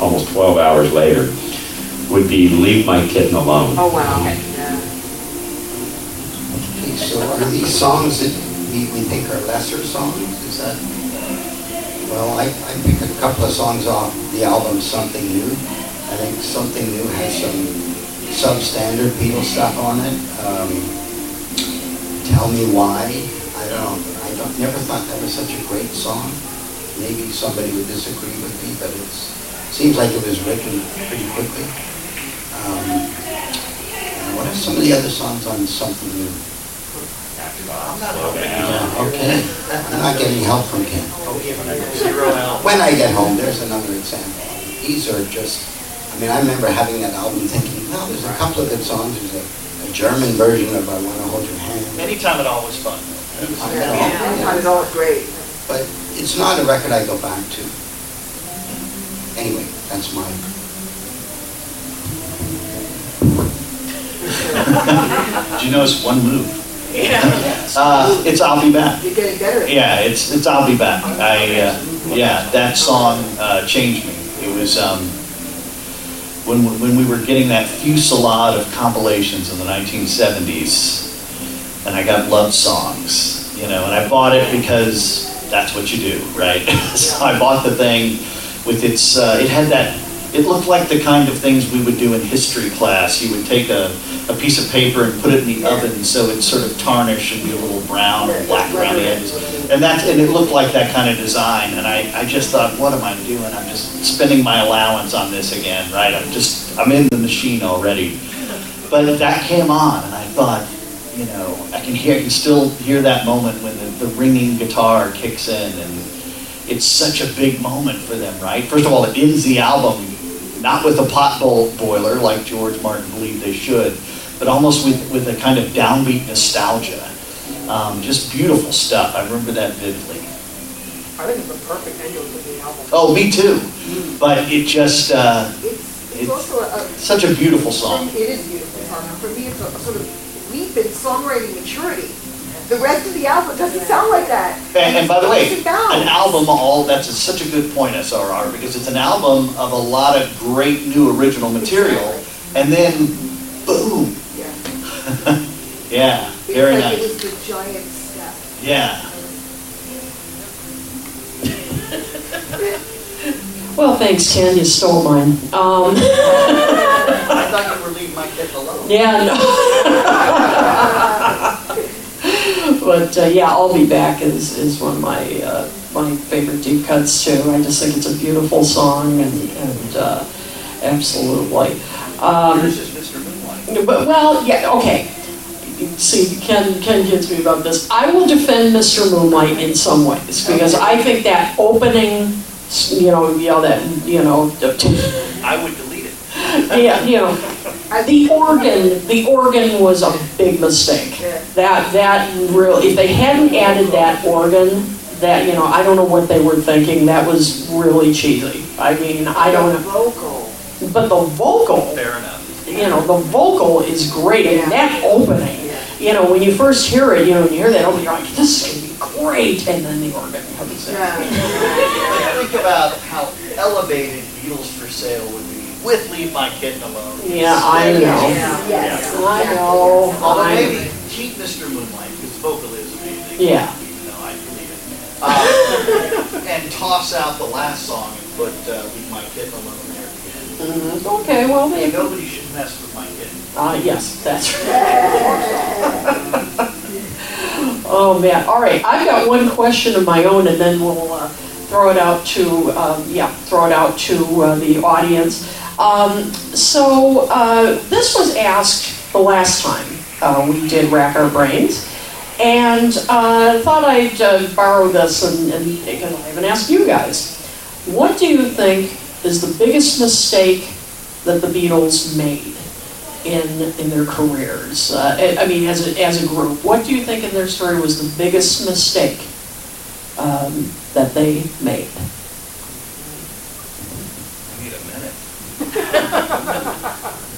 almost 12 hours later, would be Leave My Kitten Alone. Oh, wow. Okay, so are these songs that we, we think are lesser songs? Is that? Well, I, I picked a couple of songs off the album Something New. I think Something New has some substandard Beatles stuff on it. Um, Tell Me Why. I don't know. I don't, never thought that was such a great song. Maybe somebody would disagree with me, but it seems like it was written pretty quickly. Um, what are some of the other songs on Something New? I'm not Yeah, okay. I'm not getting help from Ken. When I get home, there's another example. These are just, I mean, I remember having that album thinking, well, there's a couple of good songs. There's a German version of I Want to Hold Your Hand. Anytime at all was fun. I know, Anytime at all is great. But it's not a record I go back to. Anyway, that's my. Did you notice one move? Yeah. Uh, it's I'll Be Back. You're getting better. Yeah, it's it's I'll Be Back. I uh, yeah, that song uh, changed me. It was um, when when we were getting that fusillade of compilations in the 1970s, and I got love songs, you know, and I bought it because that's what you do, right? so I bought the thing with its. Uh, it had that. It looked like the kind of things we would do in history class. You would take a, a piece of paper and put it in the oven so it sort of tarnish and be a little brown or black around the edges. And that and it looked like that kind of design. And I, I just thought, what am I doing? I'm just spending my allowance on this again, right? I'm just I'm in the machine already. But that came on, and I thought, you know, I can hear, I can still hear that moment when the, the ringing guitar kicks in, and it's such a big moment for them, right? First of all, it ends the album not with a pot bowl boiler like George Martin believed they should, but almost with, with a kind of downbeat nostalgia. Um, just beautiful stuff. I remember that vividly. I think it's a perfect ending to the album. Oh, me too. But it just, uh, It's, it's it's also a, such a beautiful song. It is a beautiful song. And for me, it's a, sort of leap in songwriting maturity. The rest of the album doesn't sound like that. And, and by the way, Leaps and bounds. an album all that's a, such a good point, SRR, because it's an album of a lot of great new original material, and then. Yeah. yeah, It's very like It nice. was the giant step. Yeah. Well, thanks, Ken, you stole mine. Um, I thought you were leaving my kid alone. yeah, no. But, uh, yeah, I'll be back is, is one of my, uh, my favorite deep cuts too. I just think it's a beautiful song and, and, uh, absolutely. Um, Yours is Mr. Moonlight. But, well, yeah, okay. See, Ken, Ken kids me about this. I will defend Mr. Moonlight in some ways, because I think that opening, you know, you know, that, you know, I would delete it. yeah, you know, the organ, the organ was a big mistake. That, that really, if they hadn't added that organ, that, you know, I don't know what they were thinking, that was really cheesy. I mean, I don't know. Vocal. but the vocal, Fair enough. you know, the vocal is great, and that opening, you know, when you first hear it, you know, when you hear that opening, you're like, this is gonna be great, and then the organ comes in. Yeah. Think about how elevated Beatles for Sale would be with Leave My Kitten Alone. Yeah, I know. Yeah. Yes. I know, Although I- maybe keep Mr. Moonlight, because the vocal is amazing. Yeah. Even though I believe it. Uh, And toss out the last song and put uh, Leave My Kitten Alone there. Mhm. Okay, well, maybe. Nobody should mess with my kitten. Uh, yes, that's right. Oh, man, all right, I've got one question of my own, and then we'll uh, throw it out to, um, yeah, throw it out to uh, the audience. Um, So, uh, this was asked the last time uh, we did Rack Our Brains, and uh, thought I'd borrow this and, and because I you guys. What do you think is the biggest mistake that the Beatles made in in their careers? Uh, I I mean, as a, as a group, what do you think in their story was the biggest mistake um, that they made? I need a minute.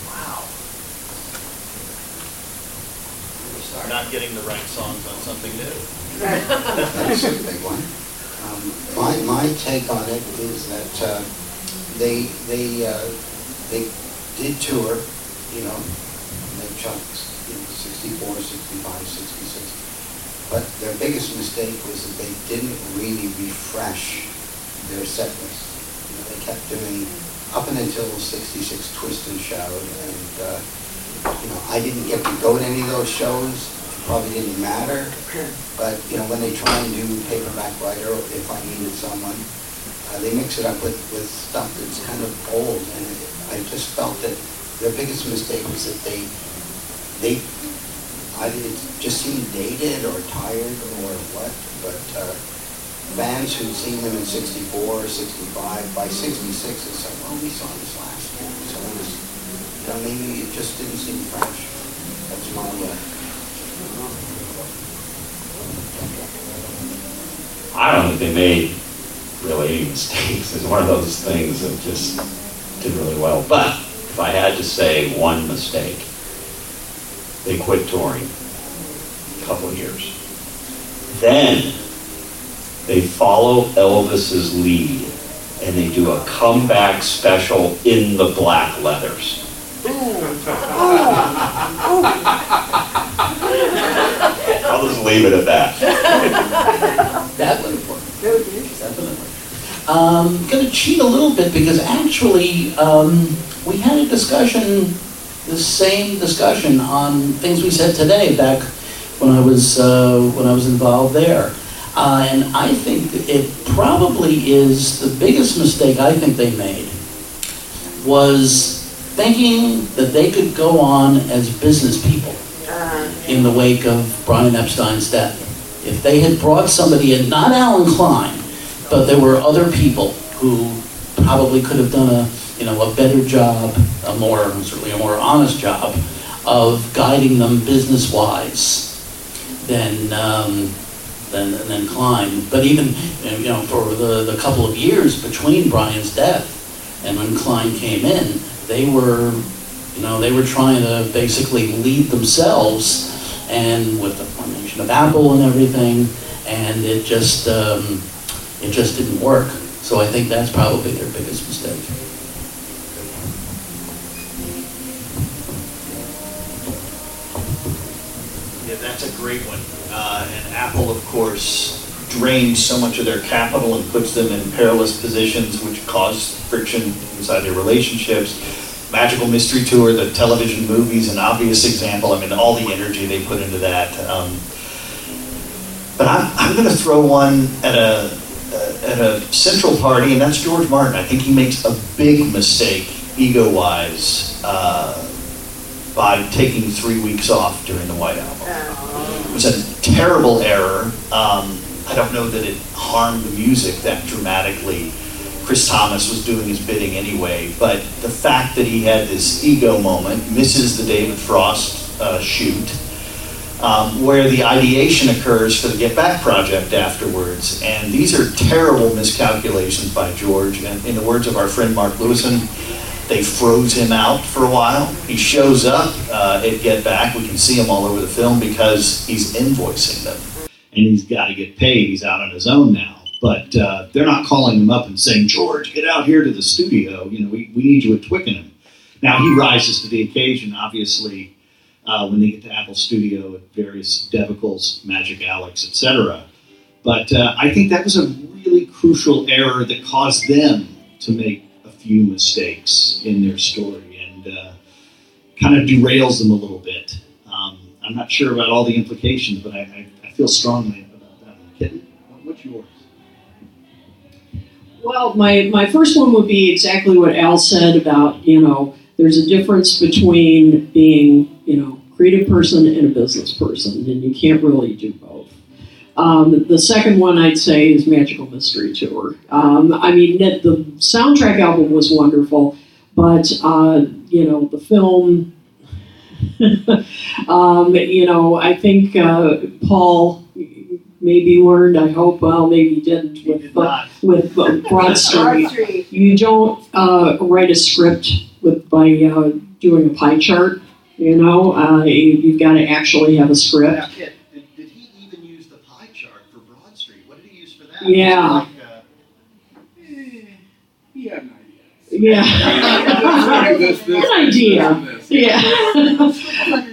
Wow. Not getting the right songs on something new. That's a big one. Um, My, my take on it is that uh, they, they, uh, they did tour, you know, they chunks, you know, 64, 65, 66. But their biggest mistake was that they didn't really refresh their set list. You know, They kept doing, up and until 66 Twist and Shout, and, uh, you know, I didn't get to go to any of those shows, It probably didn't matter. But, you know, when they try and do paperback writer, if I needed someone, uh, they mix it up with, with stuff that's kind of old. And I just felt that their biggest mistake was that they, they, it just seemed dated or tired or what, but, uh, fans who'd seen them in '64, '65, by sixty-six, it's like, well, we saw this last year. So it was, you know, maybe it just didn't seem fresh. That's my, uh, I don't think they made really any mistakes. It's one of those things that just did really well. But if I had to say one mistake, they quit touring a couple years. Then they follow Elvis's lead and they do a comeback special in the black leathers. I'll just leave it at that. That would have worked. Definitely. Um, gonna cheat a little bit because actually, um, we had a discussion, the same discussion on things we said today back when I was, uh, when I was involved there. Uh, and I think it probably is the biggest mistake I think they made was thinking that they could go on as business people in the wake of Brian Epstein's death. If they had brought somebody in, not Allen Klein, but there were other people who probably could have done a, you know, a better job, a more, certainly a more honest job of guiding them business-wise than, um, than, than Klein. But even, you know, for the, the couple of years between Brian's death and when Klein came in, they were, you know, they were trying to basically lead themselves and with the formation of Apple and everything, and it just, um, it just didn't work. So I think that's probably their biggest mistake. One. Uh, and Apple, of course, drains so much of their capital and puts them in perilous positions, which cause friction inside their relationships. Magical Mystery Tour, the television movies, an obvious example. I mean, all the energy they put into that. Um, but I'm, I'm going to throw one at a at a central party, and that's George Martin. I think he makes a big mistake, ego-wise, uh, by taking three weeks off during the White Album. It was a terrible error. Um, I don't know that it harmed the music that dramatically. Chris Thomas was doing his bidding anyway, but the fact that he had this ego moment, misses the David Frost uh, shoot, um, where the ideation occurs for the Get Back project afterwards. And these are terrible miscalculations by George. And in the words of our friend Mark Lewisohn, They froze him out for a while. He shows up uh, at Get Back. We can see him all over the film because he's invoicing them. And he's got to get paid. He's out on his own now. But uh, they're not calling him up and saying, George, get out here to the studio. You know, we, we need you at Twickenham. Now he rises to the occasion, obviously, uh, when they get to Apple Studio at various Devicles, Magic Alex, etc. But uh, I think that was a really crucial error that caused them to make few mistakes in their story and uh, kind of derails them a little bit. Um, I'm not sure about all the implications, but I, I, I feel strongly about that. Kitten, what's yours? Well, my, my first one would be exactly what Al said about, you know, there's a difference between being, you know, creative person and a business person, and you can't really do both. Um, the second one I'd say is Magical Mystery Tour. Um, I mean, the soundtrack album was wonderful, but uh, you know the film. um, you know, I think uh, Paul maybe learned. I hope. Well, maybe he didn't with uh, with uh, Broad Street. You don't uh, write a script with by uh, doing a pie chart. You know, uh, you, you've got to actually have a script. Kit, did, did he even use the pie chart for Broad Street? What Yeah. He had an idea. Yeah. Yeah. The.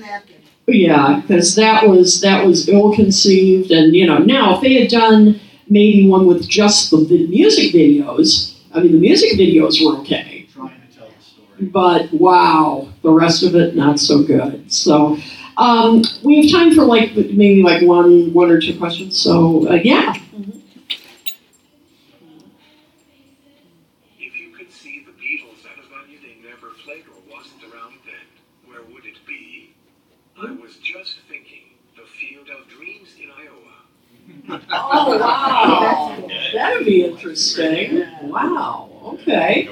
Yeah, because that was that was ill conceived, and you know now if they had done maybe one with just the vi- music videos, I mean the music videos were okay, trying to tell the story. but wow, the rest of it not so good. So um, we have time for like maybe like one one or two questions. So uh, yeah, If you could see the Beatles at a venue they never played or wasn't around then, where would it be? I was just thinking, the Field of Dreams in Iowa. Oh wow, that'd be interesting. Wow. Okay.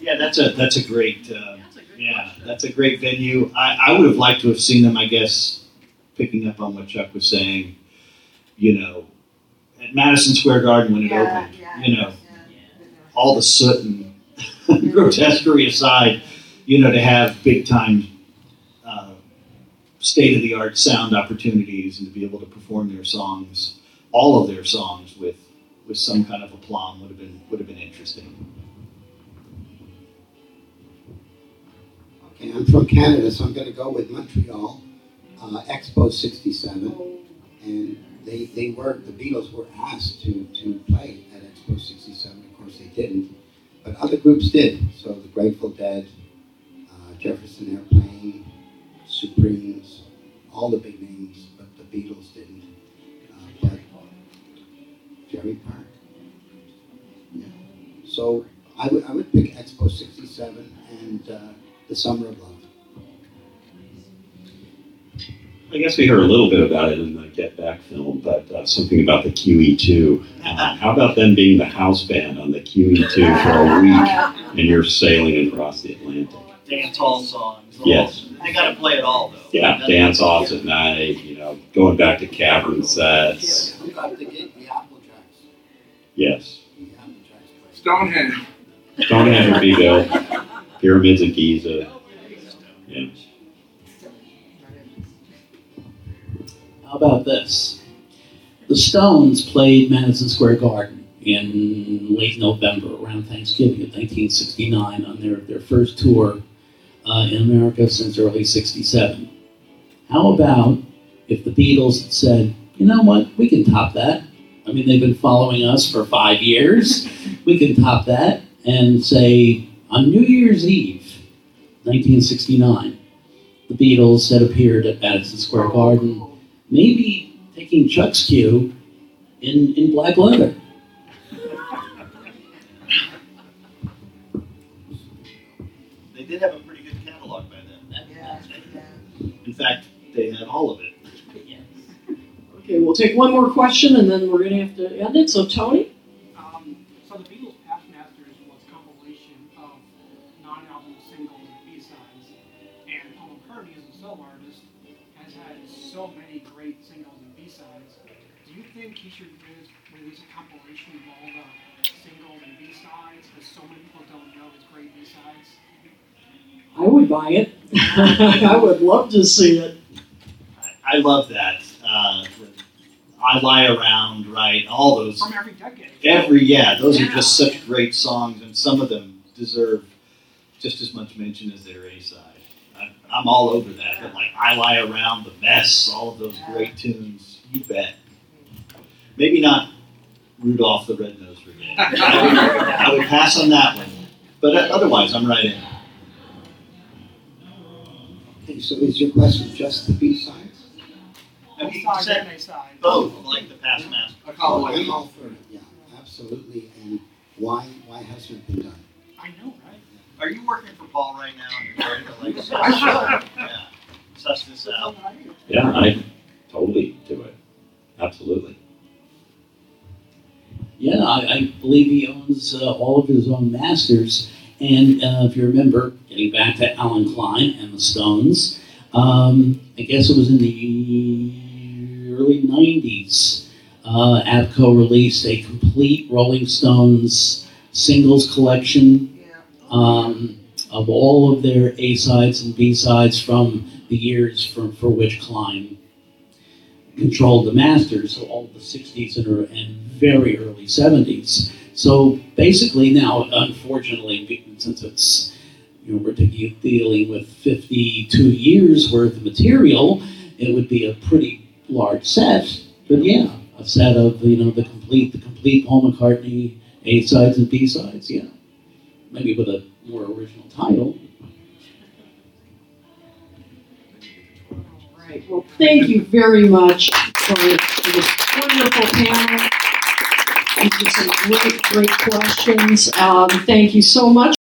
Yeah, that's a that's a great uh, yeah that's a great venue. I, I would have liked to have seen them. I guess picking up on what Chuck was saying, you know, at Madison Square Garden when it Yeah, opened. yeah, You know, yeah. all the soot and grotesquerie aside, you know, to have big time, uh, state of the art sound opportunities and to be able to perform their songs, all of their songs with with some kind of aplomb would have been would have been interesting. Okay, I'm from Canada, so I'm going to go with Montreal, uh, Expo 67. And they, they were, the Beatles were asked to, to play at Expo 67. Of course, they didn't. But other groups did. So the Grateful Dead, uh, Jefferson Airplane, Supremes, all the big names, but the Beatles Jarry Park. Yeah. So I would, I would pick Expo 67 and uh, The Summer of Love. I guess we heard a little bit about it in the Get Back film, but uh, something about the QE2. Uh, how about them being the house band on the QE2 for a week and you're sailing across the Atlantic? Dance hall songs. Yes. They got to play it all though. Yeah, dance offs at night, you know, going back to cavern sets. Yes. The Apple Jacks place. Stonehenge. Stonehenge would be built, pyramids of Giza. Yeah. How about this? The Stones played Madison Square Garden in late November, around Thanksgiving of 1969, on their, their first tour uh, in America since early 67. How about if the Beatles had said, you know what, we can top that? I mean, they've been following us for five years. We can top that and say, on New Year's Eve, 1969, the Beatles had appeared at Madison Square Garden maybe taking Chuck's cue in, in black leather. They did have a pretty good catalog by then. Yeah, yeah. In fact, they had all of it. Okay, we'll take one more question and then we're gonna have to end it. So Tony? Um, so the Beatles' Past Masters was a compilation of non-album singles and B-sides, and Paul McCartney, as a solo artist, has had so many great singles and B-sides. Do you think he should release a compilation of all the singles and B-sides, because so many people don't know his great B-sides. I would buy it. I would love to see it. I love that. Uh, I lie around, right? All those. From every decade. Every yeah, those are just such great songs, and some of them deserve just as much mention as their A side. I'm all over that. But like I lie around, the mess, all of those great tunes. You bet. Maybe not Rudolph the Red-Nosed Reindeer. I would, I would pass on that one, but uh, otherwise I'm right in. Okay, so is your question just the B-sides? I mean, B-sides said and A-sides. both, like the past master. Oh, I'm all for it, yeah, absolutely, and why, why hasn't it been done? I know, right? Are you working for Paul right now? And you're trying to like suss, yeah, suss this out. Yeah, I totally do it. Absolutely. Yeah, I, I believe he owns uh, all of his own masters. And uh, if you remember, getting back to Allen Klein and the Stones, um, I guess it was in the early 90s, uh, ABKCO released a complete Rolling Stones singles collection um, of all of their A sides and B sides from the years for, for which Klein controlled the masters, so all the 60s and, and very early 70s. So basically now, unfortunately, since it's, you know, we're dealing with 52 years worth of material, it would be a pretty large set. But yeah, a set of, you know, the complete, the complete Paul McCartney A sides and B sides, yeah. Maybe with a more original title. Right. Well, thank you very much for, for this wonderful panel. These are some great, great questions. Um, thank you so much.